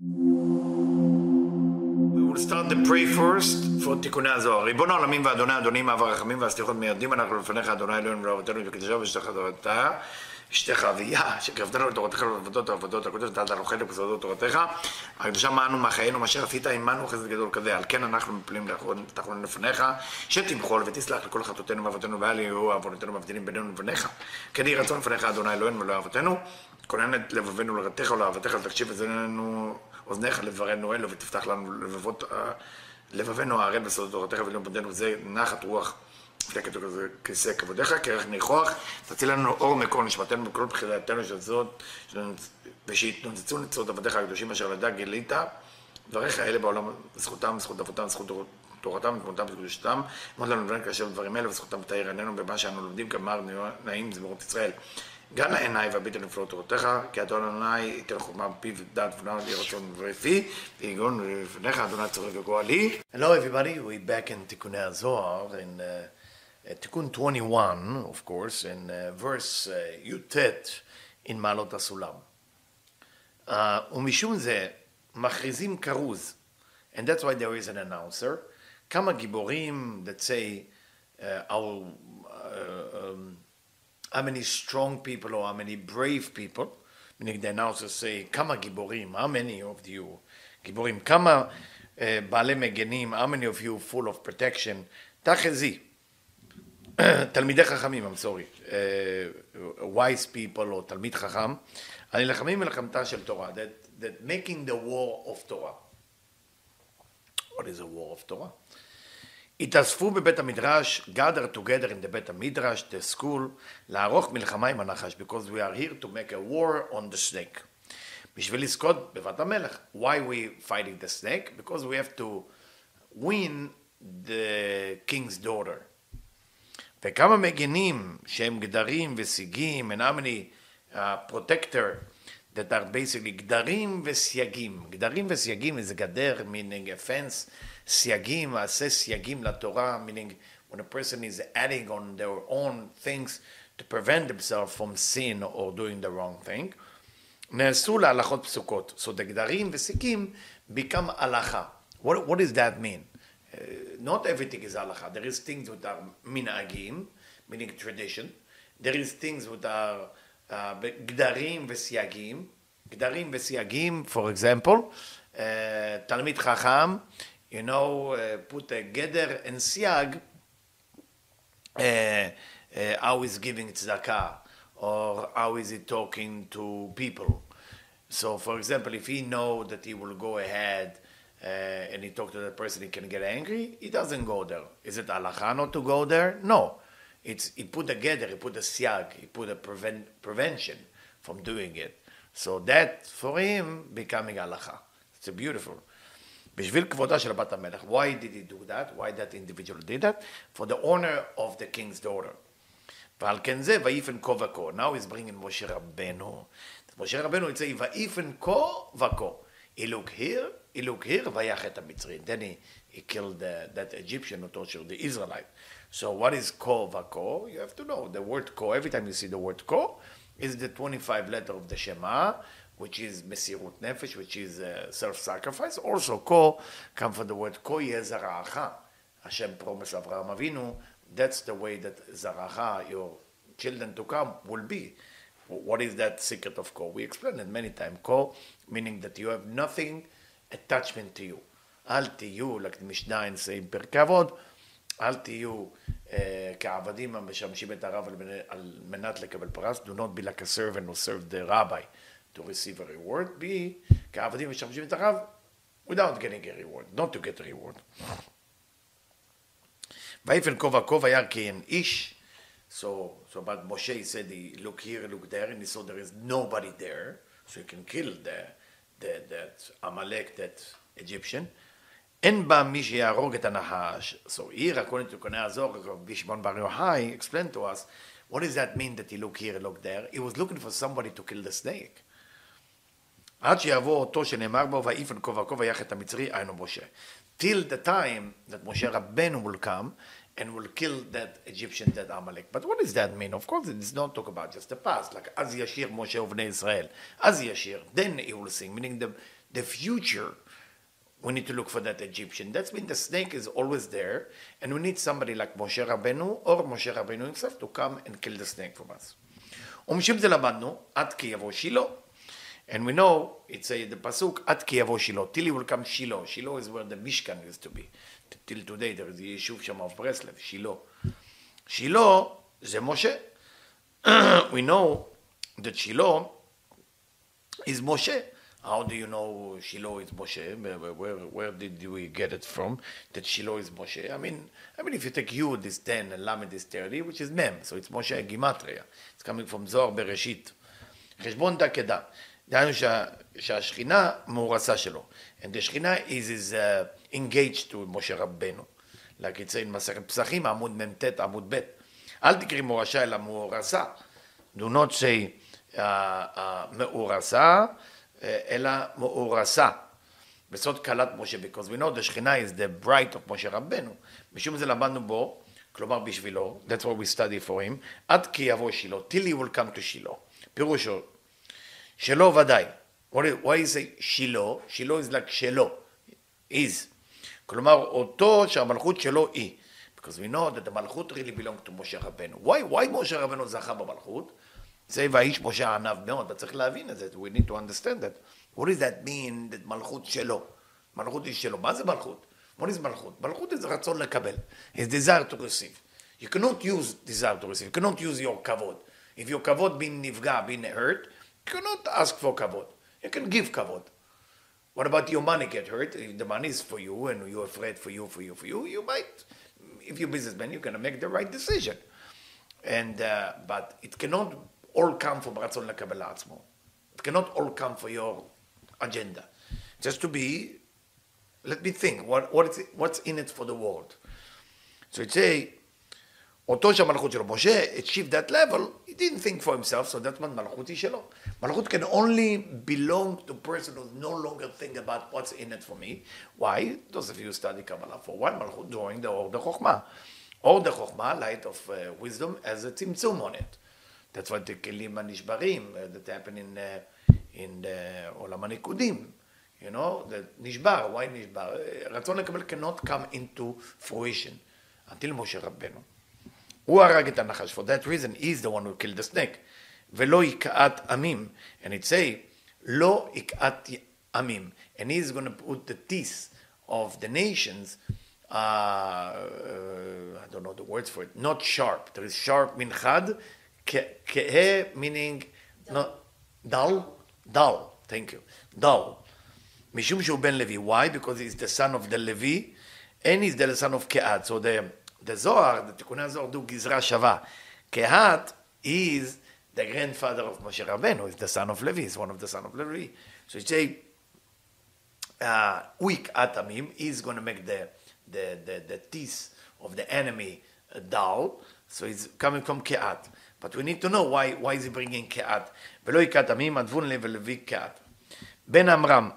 will start the pray first for תיקוני הזוהר. ריבון העולמים ואדוני אדונים אב הרחמים והסליחות מיידים אנחנו לפניך אדוני אלוהינו ולאבותינו וקדושה ושתך תורתה אשתך אביה שקרבתנו לתורתך ולעבודות העבודות הקודש ודעת הנוכל ובסודות תורתך. הקדושה מענו מחיינו מאשר עשית עמנו חסד גדול כזה. על כן אנחנו מפלים תחרון לפניך שתמחול ותסלח לכל חטאותינו ואבותינו ואל יהיו עוונותינו מבדילים בינינו לבניך. כן יהי רצון לפניך אדוני אלוהינו ולא אבותינו כונן את לבבינו לרתך ולאהבתך ותקשיב אזנינו אוזניך לדברנו אלו ותפתח לנו לבבות לבבינו הערל בסודות תורתך ולמודנו זה נחת רוח. לפני כתוב כזה כיסא כבודיך, כרך ניחוח, תציל לנו אור מקור נשמתנו בכל בחילתנו של זאת, ושיתנוצצו נצרות עבדיך הקדושים אשר לדע גילית, דבריך אלה בעולם, זכותם, זכות אבותם, זכות תורתם ותמותם וקדושתם, אמרת לנו דברים כאשר דברים אלה וזכותם תאיר עינינו במה שאנו לומדים גמר נעים זמירות ישראל. גם לעיניי והביטו נפלאות תורתך, כי אדון אדוני ייתן חוכמה בפיו ודעת ונעל לי רצון ורפי, ויגון לפניך אדוני צורך וגואלי. Hello everybody, we back in תיקוני הזוהר, in uh, תיקון 21, of course, in uh, verse uh, י"ט in מעלות הסולם. Uh, ומשום זה מכריזים כרוז, and that's why there is an announcer, כמה גיבורים, let's say, uh, our, uh, um, how many strong people or how many brave people, meaning the announcer say, כמה גיבורים, how many of you גיבורים, כמה uh, בעלי מגנים, how many of you full of protection, תחזי. תלמידי חכמים, I'm sorry, uh, wise people או תלמיד חכם, הנלחמים מלחמתה של תורה, that, that making the war of Torah. What is a war of Torah? התאספו בבית המדרש, gather together in the בית המדרש, the school, לערוך מלחמה עם הנחש, because we are here to make a war on the snake. בשביל לזכות בבת המלך. Why we fighting the snake? Because we have to win the king's daughter. וכמה מגינים שהם גדרים וסיגים, and how many uh, protector that are basically גדרים וסייגים. גדרים וסייגים זה גדר, meaning a fence, סייגים, מעשה סייגים לתורה, meaning when a person is adding on their own things to prevent themselves from sin or doing the wrong thing, נעשו להלכות פסוקות. So the גדרים וסיגים become הלכה. What, what does that mean? not everything is halacha. There is things that are minagim, meaning tradition. There is things that are uh, v'siagim. Gdarim v'siagim, for example, uh, Talmid Chacham, you know, uh, put a geder and siag, uh, uh, how is giving tzedakah, or how is he talking to people. So, for example, if he know that he will go ahead uh, and he talk to that person, he can get angry. He doesn't go there. Is it halacha not to go there? No. It's he put a gather, he put a siag, he put a prevent, prevention from doing it. So that for him becoming halacha. It's a beautiful. בשביל כבודה של בת המלך. Why did he do that? Why that individual did that? For the honor of the king's daughter. ועל כן זה, ויפן כה וכה. Now he's bringing משה רבנו. משה רבנו יצא, ויפן כה וכה. He look here, he look here, vayachet המצרי. Then he, he killed the, that Egyptian who tortured the Israelite. So what is ko vako? You have to know the word ko. Every time you see the word ko, is the 25 letter of the Shema, which is Mesirut Nefesh, which is uh, self-sacrifice. Also, Ko come from the word Ko yezaracha. Hashem promised Avraham Avinu. That's the way that Zaracha, your children to come, will be. What is that secret of Ko? We explained it many times. Ko, meaning that you have nothing attachment to you. Al tiyu, like the Mishnah in Perkavod, אל תהיו uh, כעבדים המשמשים את הרב על מנת לקבל פרס, do not be like a servant who serve the rabbi to receive a reward, be כעבדים המשמשים את הרב without getting a reward, not to get a reward. ויפן כובע כובע ירא כי אין איש, so, so but Moshe said, he look here, look there, and he saw there is nobody there, so you can kill the, the, that Amalek, that Egyptian. אין בה מי שיהרוג את הנחש. So here, according to קונה הזוהר, Bishmon Bar Yochai explained to us, what does that mean that he look here, look there? He was looking for somebody to kill the snake. עד שיבוא אותו שנאמר בו, ויפן כה וכה ויח את המצרי, היינו משה. Till the time that Moshe Rabbeinu will come and will kill that Egyptian, that Amalek. But what does that mean? Of course, it does not talk about just the past, like Az Yashir Moshe of Israel. Az Yashir, then he will sing, meaning the, the future, we need to look for that Egyptian. That's mean the snake is always there, and we need somebody like Moshe Rabbeinu or Moshe Rabbeinu himself to come and kill the snake from us. ומשום זה למדנו, עד כי יבוא שילה. And we know, it's a, the pasuk, עד כי יבוא שילה. Till he will come Shiloh. Shiloh is where the Mishkan used to be. Till today there is a יישוב שם of Breslev, Shiloh. Shiloh זה משה. we know that Shiloh is Moshe. How do you know Shiloh is Moshe? Where, where, did we get it from? That Shiloh is Moshe. I mean, I mean, if you take Yud is ten and Lamed is thirty, which is Mem, so it's Moshe Gimatria. It's coming from Zohar Bereshit. חשבון דקדה. דהיינו שה, שהשכינה מאורסה שלו. And the שכינה is, is uh, engaged to משה רבנו. like it's in מסכת פסחים, עמוד מ"ט, עמוד ב'. אל תקראי מורשה אלא מאורסה. Do not say uh, uh, מאורסה. אלא מאורסה. בסוד כלת משה, because we know the שכינה is the bright of משה רבנו, משום זה למדנו בו, כלומר בשבילו, that's what we study for him, עד כי יבוא שילה, till he will come to שילה. פירושו, שלו ודאי. Why is it שילה? שילה is like שלו, is. כלומר, אותו שהמלכות שלו היא. Because we know really belong to משה רבנו. Why, why משה רבנו זכה במלכות? זה והאיש משה ענב מאוד, אתה צריך להבין את זה, we need to understand that. What does that mean, that מלכות שלו? מלכות היא שלו, מה זה מלכות? What is מלכות? מלכות זה רצון לקבל, is desire to receive. You cannot use desire to receive, you cannot use your כבוד. If your כבוד being נפגע, being hurt, you cannot ask for כבוד. You can give כבוד. What about your money get hurt? If the money is for you and you're afraid for you, for you, for you, you might, if you're a businessman, you're going to make the right decision. And, uh, but it cannot all come from רצון לקבל לעצמו. It cannot all come for your agenda. Just to be, let me think, what, what is it, what's in it for the world? So it say, אותו שהמלכות שלו, משה achieved that level, he didn't think for himself, so that meant מלכות היא שלו. מלכות can only belong to a person who no longer think about what's in it for me. Why? Those of you who study Kabbalah for one, מלכות drawing the אור דחוכמה. אור דחוכמה, light of uh, wisdom, has a צמצום on it. That's why the kelim הנשברים that happen in, uh, in uh, עולם הניקודים. You know, that נשבר, why נשבר? רצון לקבל cannot come into fruition until משה רבנו. הוא הרג את הנחש. For that reason, he is the one who killed the snake. ולא יקעת עמים. And it say, לא יקעת עמים. And he is going to put the teeth of the nations, uh, uh, I don't know the words for it, not sharp. There is sharp min כהה meaning, not, dull, dull, thank you, dull. משום שהוא בן לוי. Why? Because he's the son of the Levi, and he's the son of Kehat. So the, the Zohar, the תיקוני הזוהר do גזרה שווה. Kehat is the grandfather of Moshe Rabbeinu, is the son of Levi, is one of the son of Levi. So you say, uh, weak atamim is going to make the, the, the, the teeth of the enemy dull. So it's coming from Kehat. But we need to know why, why is he bringing Kehat. ולא יקעת עמים, עדבון לב ולוי קהת. בן עמרם,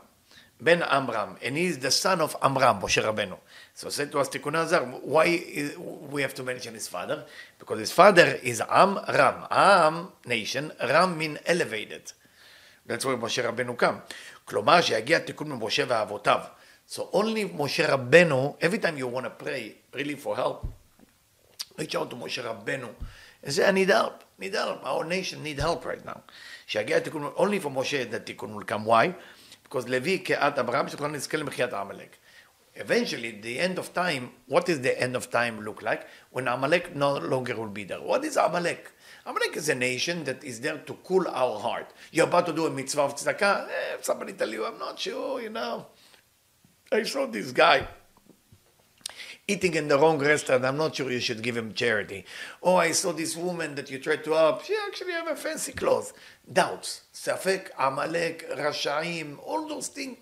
בן עמרם, and he is the son of Amram, Moshe Rabbeinu. So said to us Tikkun Azar, why is, we have to mention his father? Because his father is Am Ram. Am, nation, Ram mean elevated. That's why Moshe Rabbeinu come. כלומר, שיגיע תיקון ממשה ואבותיו. So only Moshe Rabbeinu, every time you want to pray really for help, reach out to Moshe Rabbeinu I say, I need help, need help. Our nation need help right now. Only for Moshe that tikkun will come. Why? Because Levi ke'at Abraham Amalek. Eventually, the end of time, what is the end of time look like? When Amalek no longer will be there. What is Amalek? Amalek is a nation that is there to cool our heart. You're about to do a mitzvah of tzedakah. Eh, somebody tell you, I'm not sure, you know. I saw this guy eating in the wrong restaurant. I'm not sure you should give him charity. Oh, I saw this woman that you tried to help. She actually have a fancy clothes. Doubts. ספק, עמלק, רשעים, all those things.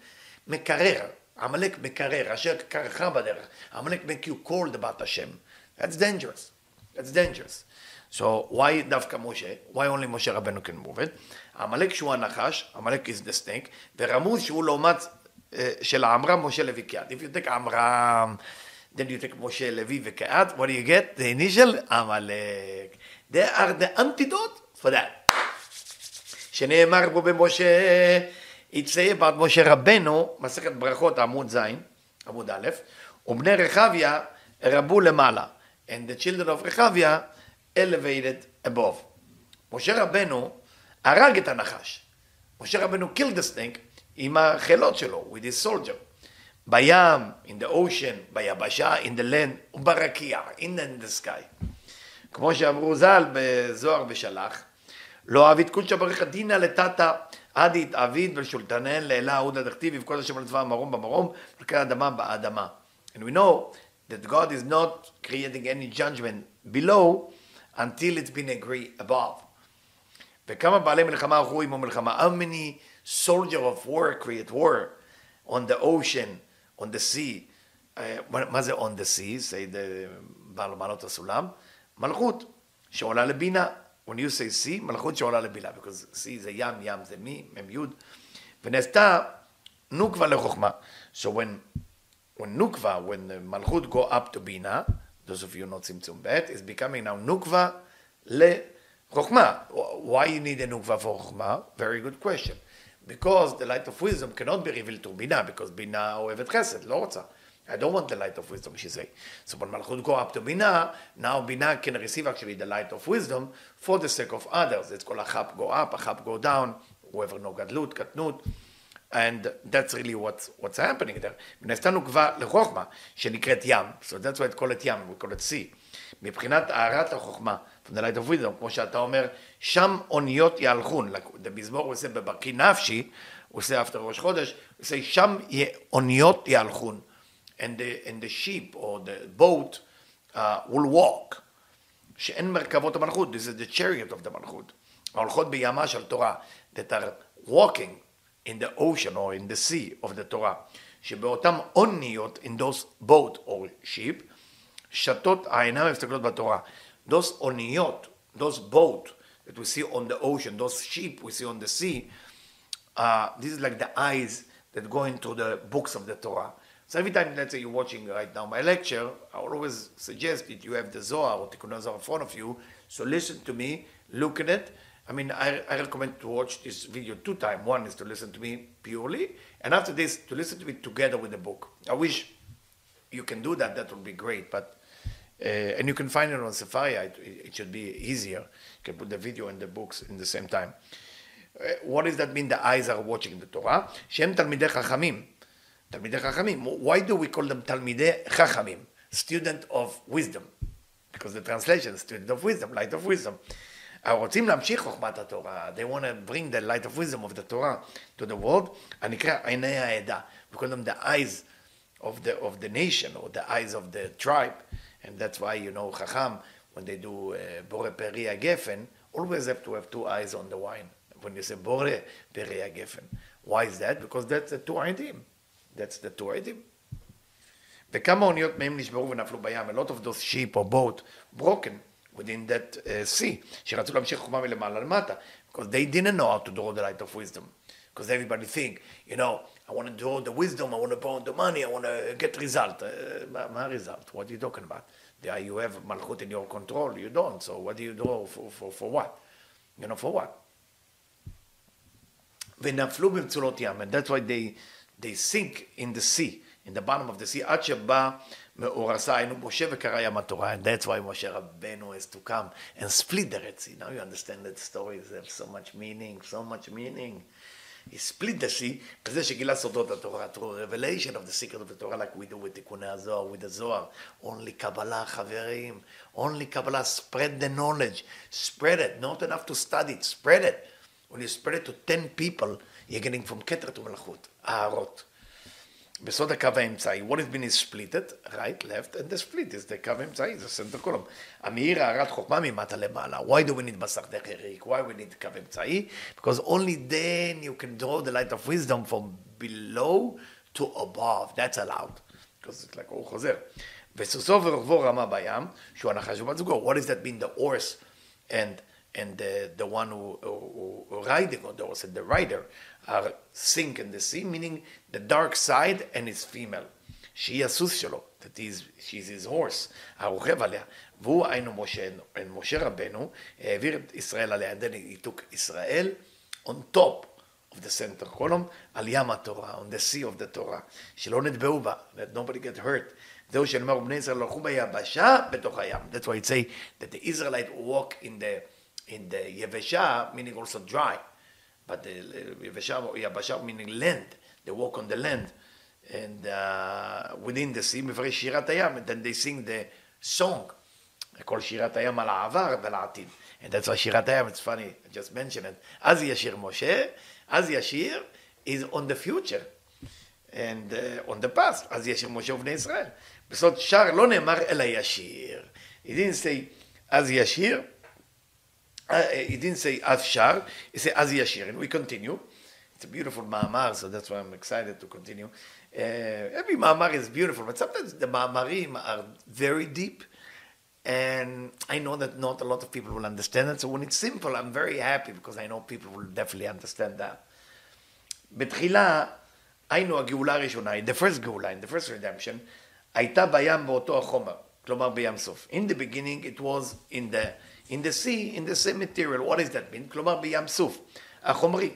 מקרר. עמלק מקרר, אשר קרך בדרך. עמלק make you cold about Hashem. That's dangerous. That's dangerous. So why דווקא משה? Why only משה רבנו can move it? עמלק שהוא הנחש, עמלק is the snake, ורמוז שהוא לעומת של עמרם, משה לוי קיאט. If you take עמרם, then you take משה לוי וקיאט, what do you get? The initial עמלק. They are the antidote for that. שנאמר בו במשה, It say about משה רבנו, מסכת ברכות עמוד ז', עמוד א', ובני רחביה רבו למעלה, and the children of רחביה elevated above. משה רבנו הרג את הנחש. משה רבנו killed the snake עם החילות שלו, with his soldier. בים, in the ocean, ביבשה, in the land, וברקיע, in the sky. כמו שאמרו ז"ל בזוהר ושלח, לא אביד קודשא בריך דינא לטאטא עדית אביד ולשולטנן לאלה עודה דכתיב וכל השם על צבא המרום במרום ולכן אדמה באדמה. And we know that God is not creating any judgment below until it's been agreed above. וכמה בעלי מלחמה הלכו עמו מלחמה? How many soldier of war create war on the ocean, on the sea? Uh, מה זה on the sea? say the בעל מעלות הסולם. מלכות שעולה לבינה. When you say sea, מלכות שעולה לבינה, because sea זה ים, ים זה מי, מ"י, ונעשתה נוקבה לחוכמה. So when, when נוקבה, when מלכות go up to בינה, those of you not צמצום ב', is becoming now נוקבה לחוכמה. Why you need a נוקבה for חוכמה? Very good question. Because the light of wisdom cannot be revealed to בינה, because בינה אוהבת חסד, לא רוצה. I don't want the light of wisdom, she say. So when Malchut go up to Bina, now Bina can receive actually the light of wisdom for the sake of others. It's called Achab go up, Achab go down, whoever no gadlut, katnut. And that's really what's, what's happening there. ונעשתנו כבר לחוכמה, שנקראת ים. So that's why it's called ים, we call it sea. מבחינת הארת החוכמה, of wisdom, כמו שאתה אומר, שם אוניות יהלכון. במזמור הוא עושה בברכי נפשי, הוא עושה אפter ראש חודש, הוא עושה שם אוניות יהלכון. and the, and the sheep or the boat uh, will walk. שאין מרכבות המלכות, this is the chariot of the מלכות. ההולכות בימה של תורה, that are walking in the ocean or in the sea of the תורה, שבאותם אוניות, in those boat or sheep, שתות העיניים מסתכלות בתורה. those oniyot, those boat that we see on the ocean, those ship we see on the sea, uh, this is like the eyes that go into the books of the Torah. So every time, let's say you're watching right now my lecture, I always suggest that you have the Zohar or Tikkun Zohar in front of you. So listen to me, look at it. I mean, I, I recommend to watch this video two times. One is to listen to me purely, and after this, to listen to it together with the book. I wish you can do that. That would be great. But uh, and you can find it on Safari. It, it, should be easier. You can put the video and the books in the same time. Uh, what does that mean? The eyes are watching the Torah. שהם תלמידי חכמים. תלמידי חכמים. Why do we call them תלמידי חכמים? Student of wisdom. Because the translation is student of wisdom, light of wisdom. רוצים להמשיך חוכמת התורה, they want to bring the light of wisdom of the Torah to the world, הנקרא עיני העדה. We call them the eyes of the, of the nation, or the eyes of the tribe, and that's why, you know, חכם, when they do uh, בורא פרי הגפן, always have to have two eyes on the wine. When you say בורא פרי הגפן. Why is that? Because that's the two עדים. That's the two עדים. וכמה אוניות מהם נשברו ונפלו בים, a lot of those sheep or boat broken within that uh, sea, שרצו להמשיך חוכמה מלמעלה למטה, because they didn't know how to draw the light of wisdom. Because everybody think, you know, I want to draw the wisdom, I want to burn the money, I want to get result. Uh, מה result? What are you talking about? Yeah, you have malchut in your control, you don't, so what do you draw for, for, for what? You know, for what? ונפלו במצולות ים, and that's why they, they sink in the sea, in the bottom of the sea, עד שבא מאורסה, היינו משה וקרא ים התורה, and that's why משה רבנו has to come and split the Red Sea. Now you understand that stories have so much meaning, so much meaning. He split the בזה שגילה סודות התורה, through revelation of the secret of the Torah, like we do with תיקוני הזוהר, with the זוהר. Only קבלה, חברים. Only קבלה, spread the knowledge. Spread it, not enough to study it, spread it. When you spread it to 10 people, you're getting from כתר to מלכות, הערות. בסוד הקו האמצעי, what has been is splitted, right, left, and the split is the קו האמצעי, זה center column. המאיר הארת חוכמה ממטה למעלה. Why do we need בשר דרך יריק? Why we need קו אמצעי? Because only then you can draw the light of wisdom from below to above. That's allowed. Because it's like, הוא חוזר. וסוסו ורוכבו רמה בים, שהוא הנחש ובת זוגו. What does that mean? The horse and and the, the one who, who, who riding on the horse and the rider Are sink in the sea, meaning the dark side and his female. שהיא הסוס שלו, that is, she's his horse, הרוכב עליה. והוא היינו משה, משה רבנו, העביר את ישראל עליה, then he took ישראל on top of the center column, על ים התורה, on the sea of the Torah, שלא נטבעו בה, that nobody get hurt. זהו שנאמר בני ישראל הלכו ביבשה בתוך הים. That's why it say that the Israelite walk in the, in the יבשה, meaning also dry. But the יבשה, meaning land. They walk on the land. And uh, within the sea, מפרש שירת הים, and then they sing the song. כל שירת הים על העבר ועל העתיד. And that's why שירת הים, it's funny, I just mentioned it. אז ישיר משה, אז ישיר is on the future. And uh, on the past, אז ישיר משה ובני ישראל. בסוד שר לא נאמר אלא ישיר. He didn't say אז ישיר, uh, he didn't say אז שר, he said אז ישיר. And we continue. It's a beautiful מאמר, so that's why I'm excited to continue. Uh, every מאמר is beautiful, but sometimes the מאמרים are very deep. And I know that not a lot of people will understand it. So when it's simple, I'm very happy because I know people will definitely understand that. בתחילה היינו הגאולה הראשונה, in the first גאולה, in the first redemption, הייתה בים באותו החומר, כלומר בים סוף. In the beginning it was in the, in the sea, in the same material. What does that mean? כלומר בים סוף, החומרי.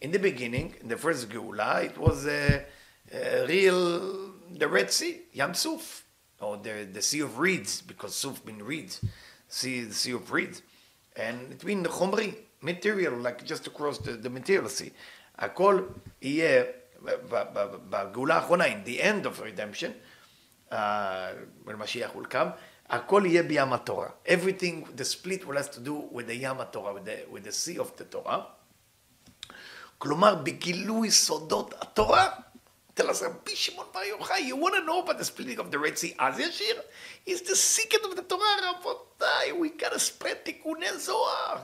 In the beginning, in the first גאולה, it was a, a real, the Red Sea, ים סוף. or the, the sea of reeds, because suf means reeds, sea, the sea of reeds. And it means the chomri, material, like just across the, the material sea. הכל יהיה בגאולה האחרונה, in the end of redemption, uh, when Mashiach will come, הכל יהיה בים התורה. Everything, the split will have to do with the ים התורה, with the, with the sea of the Torah. כלומר, בגילוי סודות התורה, us Rabbi Shimon Bar Yochai, you want to know about the splitting of the Red Sea? אז ישיר is the secret of the Torah, רבותיי, we gotta spread תיקוני זוהר.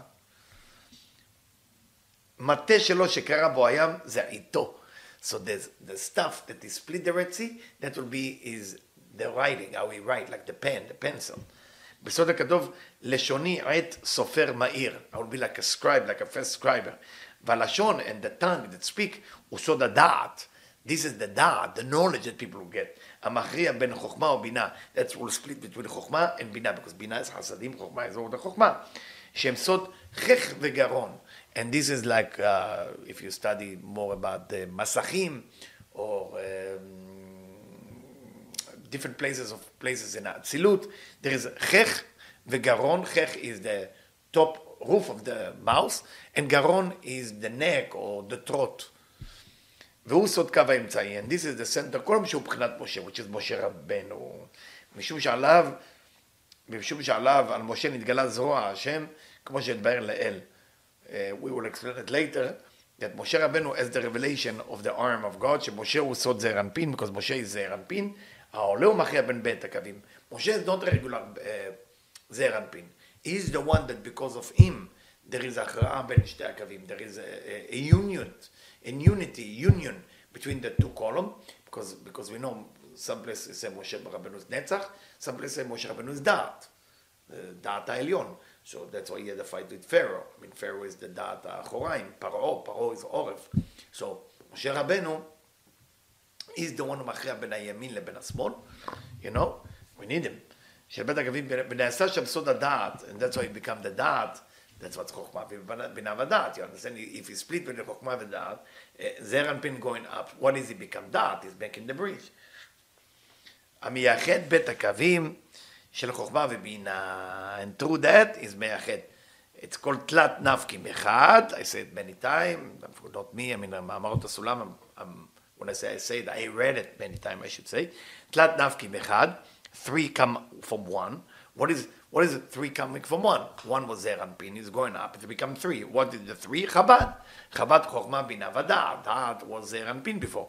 מטה שלו שקרה בו הים זה איתו. So there's the stuff that is split the Red Sea, that will be is the writing, how we write, like the pen, the pencil. בסוד הכתוב, לשוני עת סופר מהיר. I will be like a scribe, like a first scriber. והלשון and the tongue that speak הוא סוד הדעת. This is the da'at, the knowledge that people will get. המכריע בין חוכמה ובינה. That's will split between חוכמה and בינה, because בינה is חסדים, חוכמה is all the חוכמה. שהם סוד חך וגרון. And this is like, uh, if you study more about the מסכים, or um, different places of places in Atzilut, there is chech vegaron. Chech is the top roof of the mouth, and garon is the neck or the throat. והוא סוד קו האמצעי, and this is the center column שהוא מבחינת משה, which is משה רבנו. משום שעליו, משום שעליו, על משה נתגלה זרוע השם, כמו שהתבהר לאל. Uh, we will explain it later, that משה רבנו as the revelation of the arm of God, שמשה הוא סוד זעיר אנפין, because משה is זעיר אנפין, העולה הוא מכריע בין בית הקווים. משה is not regular uh, אנפין. He is the one that because of him, there is הכרעה בין שתי הקווים, there is a, a, a union. in unity, union between the two columns, because, because we know some places say Moshe Rabbeinu's Netzach, some places say Moshe Rabbeinu's Da'at, Da'at HaElyon. So that's why he had a fight with Pharaoh. I mean, Pharaoh is the Da'at HaChoraim, Paro, Paro is Oref. So Moshe Rabbeinu is the one who מכריע בין הימין לבין השמאל, you know, we need him. שבית הקווים, ונעשה שם סוד הדעת, and that's why he become the דעת, that's what's חוכמה ובינה ודעת. You understand? If you split between חוכמה ודעת, זר אנפין going up, what is it become דעת? Is making the bridge. המייחד בית הקווים של חוכמה ובינה, and through that is מייחד. It's called תלת נפקים אחד, I say it many times, not me, I mean, מאמרות הסולם, when I say I say that I read it many times, I should say. Tlat nafki mechad, three come from one. What is what is it? Three coming from one. One was there and pin is going up. It become three. What is the three? Chabad. Chabad chokma bina. That was there and pin before.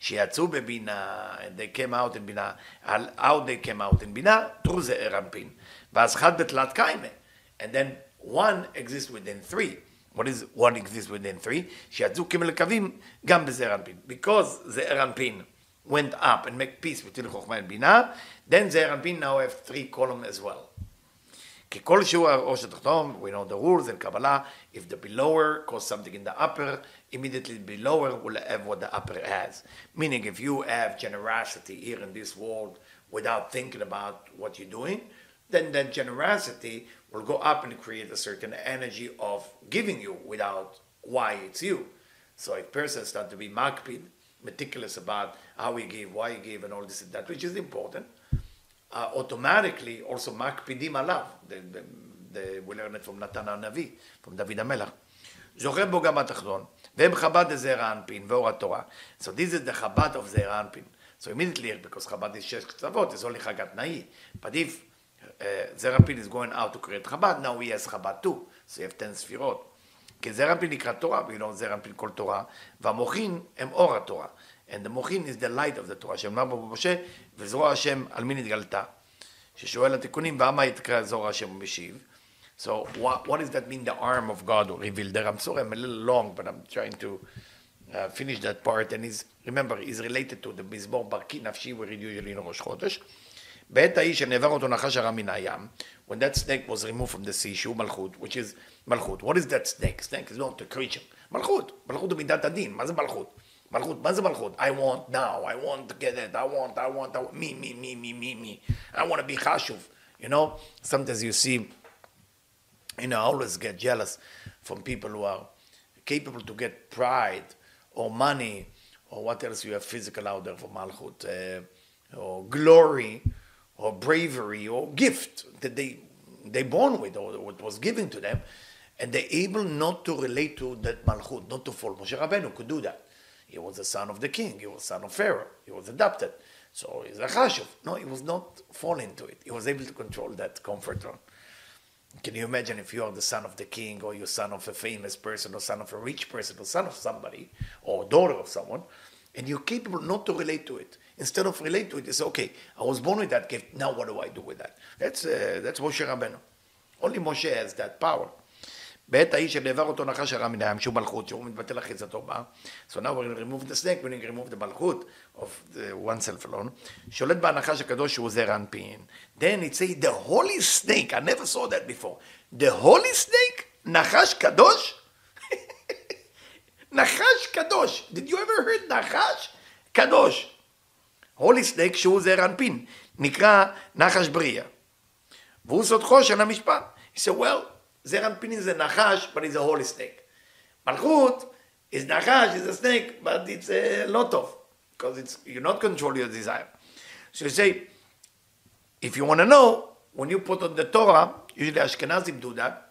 Shiatzu bebina. And they came out in bina. How they came out in bina? Through the eranpin. Vaz chad betlat kaime. And then one exists within three What is one exists within three? שיצאו כמלקבים גם בזערנפין. Because זערנפין went up and make peace between חוכמה and בינה, then זערנפין now have three columns as well. כי כל שהוא הראש התחתון, we know the rules in Kabbalah, if the belower cause something in the upper, immediately the belower will have what the upper has. Meaning if you have generosity here in this world without thinking about what you're doing, then that generosity will go up and create a certain energy of giving you without why it's you. So if person start to be makpid, meticulous about how he gave, why he gave, and all this and that, which is important, uh, automatically also makpidim alav. The, the, the, we learn it from Natan הנביא, from David המלך. זוכר בו גם התחתון, והם חב"ד לזעיר האנפין ואור התורה. So this is the Chabad of זעיר האנפין. So immediately, because Chabad is שש קצוות, it's only חגת נאי. But if uh, זעיר האנפין is going out to create Chabad, now he has Chabad too. So you have 10 ספירות. כי זעיר אנפין נקרא תורה, בגלל זעיר אנפין כל תורה, והמוחין הם אור התורה. And the מוחין is the light of the תורה, שאמר בו במשה, וזרוע השם על מי נתגלתה. ששואל התיקונים, ואמה יתקרא זרוע השם ומשיב. So what, what does that mean, the arm of God revealed there? I'm sorry, I'm a little long, but I'm trying to uh, finish that part. And he's, remember, he's related to the מזמור ברכי נפשי, we read usually in ראש חודש. בעת ההיא שנעבר אותו נחש הרע מן הים, when that snake was removed from the sea, שהוא מלכות, which is מלכות. What is that snake? Snake is not a creature. מלכות. מלכות הוא מידת הדין. מה זה מלכות? מלכות, מה זה מלכות? I want now, I want to get it, I want, I want, I want, me, me, me, me, me, me. I want to be חשוב. You know, sometimes you see you know, I always get jealous from people who are capable to get pride or money or what else you have physical out there for Malchut, uh, or glory or bravery or gift that they they born with or what was given to them, and they're able not to relate to that Malchut, not to fall. Moshe Rabbeinu could do that. He was the son of the king. He was son of Pharaoh. He was adopted. So he's a chashuv. No, he was not fall into it. He was able to control that comfort zone. Can you imagine if you are the son of the king or you're son of a famous person or son of a rich person or son of somebody or daughter of someone and you're capable not to relate to it. Instead of relate to it, you say, okay, I was born with that gift, now what do I do with that? That's, uh, that's Moshe Rabbeinu. Only Moshe has that power. בעת ההיא שנעבר אותו נחש הרע מן הים, שהוא מלכות, שהוא מתבטל אחיזתו בה. So now we're remove the snake, we're remove the מלכות of the one self alone. שולט בהנחש הקדוש שהוא זרע אנפין. Then it say the holy snake, I never saw that before. The holy snake, נחש קדוש? נחש קדוש. Did you ever heard נחש קדוש? Holy snake שהוא זרע אנפין. נקרא נחש בריאה. והוא סודחו של המשפט. He said, well, Zeranpin is a nachash, but it's a holy snake. Malchut is nachash, is a snake, but it's a lot of, because it's you're not controlling your desire. So you say, if you want to know, when you put on the Torah, usually Ashkenazim do that.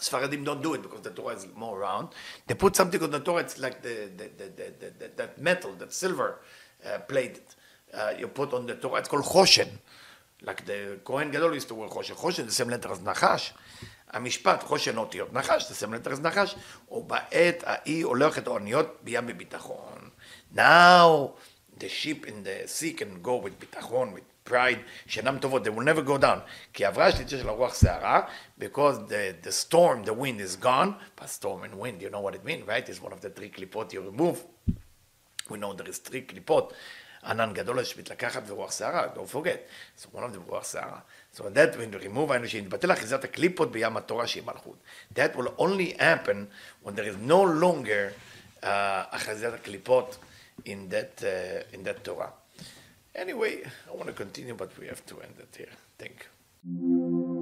Sfaradim don't do it because the Torah is more round. They put something on the Torah, it's like the, the, the, the, the that metal, that silver uh, plated. Uh, you put on the Torah, it's called choshen. Like the Kohen Gadol used to wear. Choshen, the same letter as nachash. המשפט חושן אותיות נחש, תסיים לתרס נחש, ובעת ההיא הולכת אוניות בים בביטחון. Now the ship in the sea can go with ביטחון, with pride, שאינם טובות, they will never go down. כי עברה השליטה של הרוח סערה, because the, the storm, the wind is gone, but storm and wind, you know what it means, right? It's one of the three קליפות you remove. We know there is three klipot, Anan Gadol Shvit Lakachat Ruach Sara, don't forget. So one of them Ruach Sara. So that when you remove Anushin, Batel Achizat Klipot B'Yam HaTorah Shei in That will only happen when there is no longer a uh, Klipot in that, uh, in that Torah. Anyway, I want to continue, but we have to end it here. Thank you.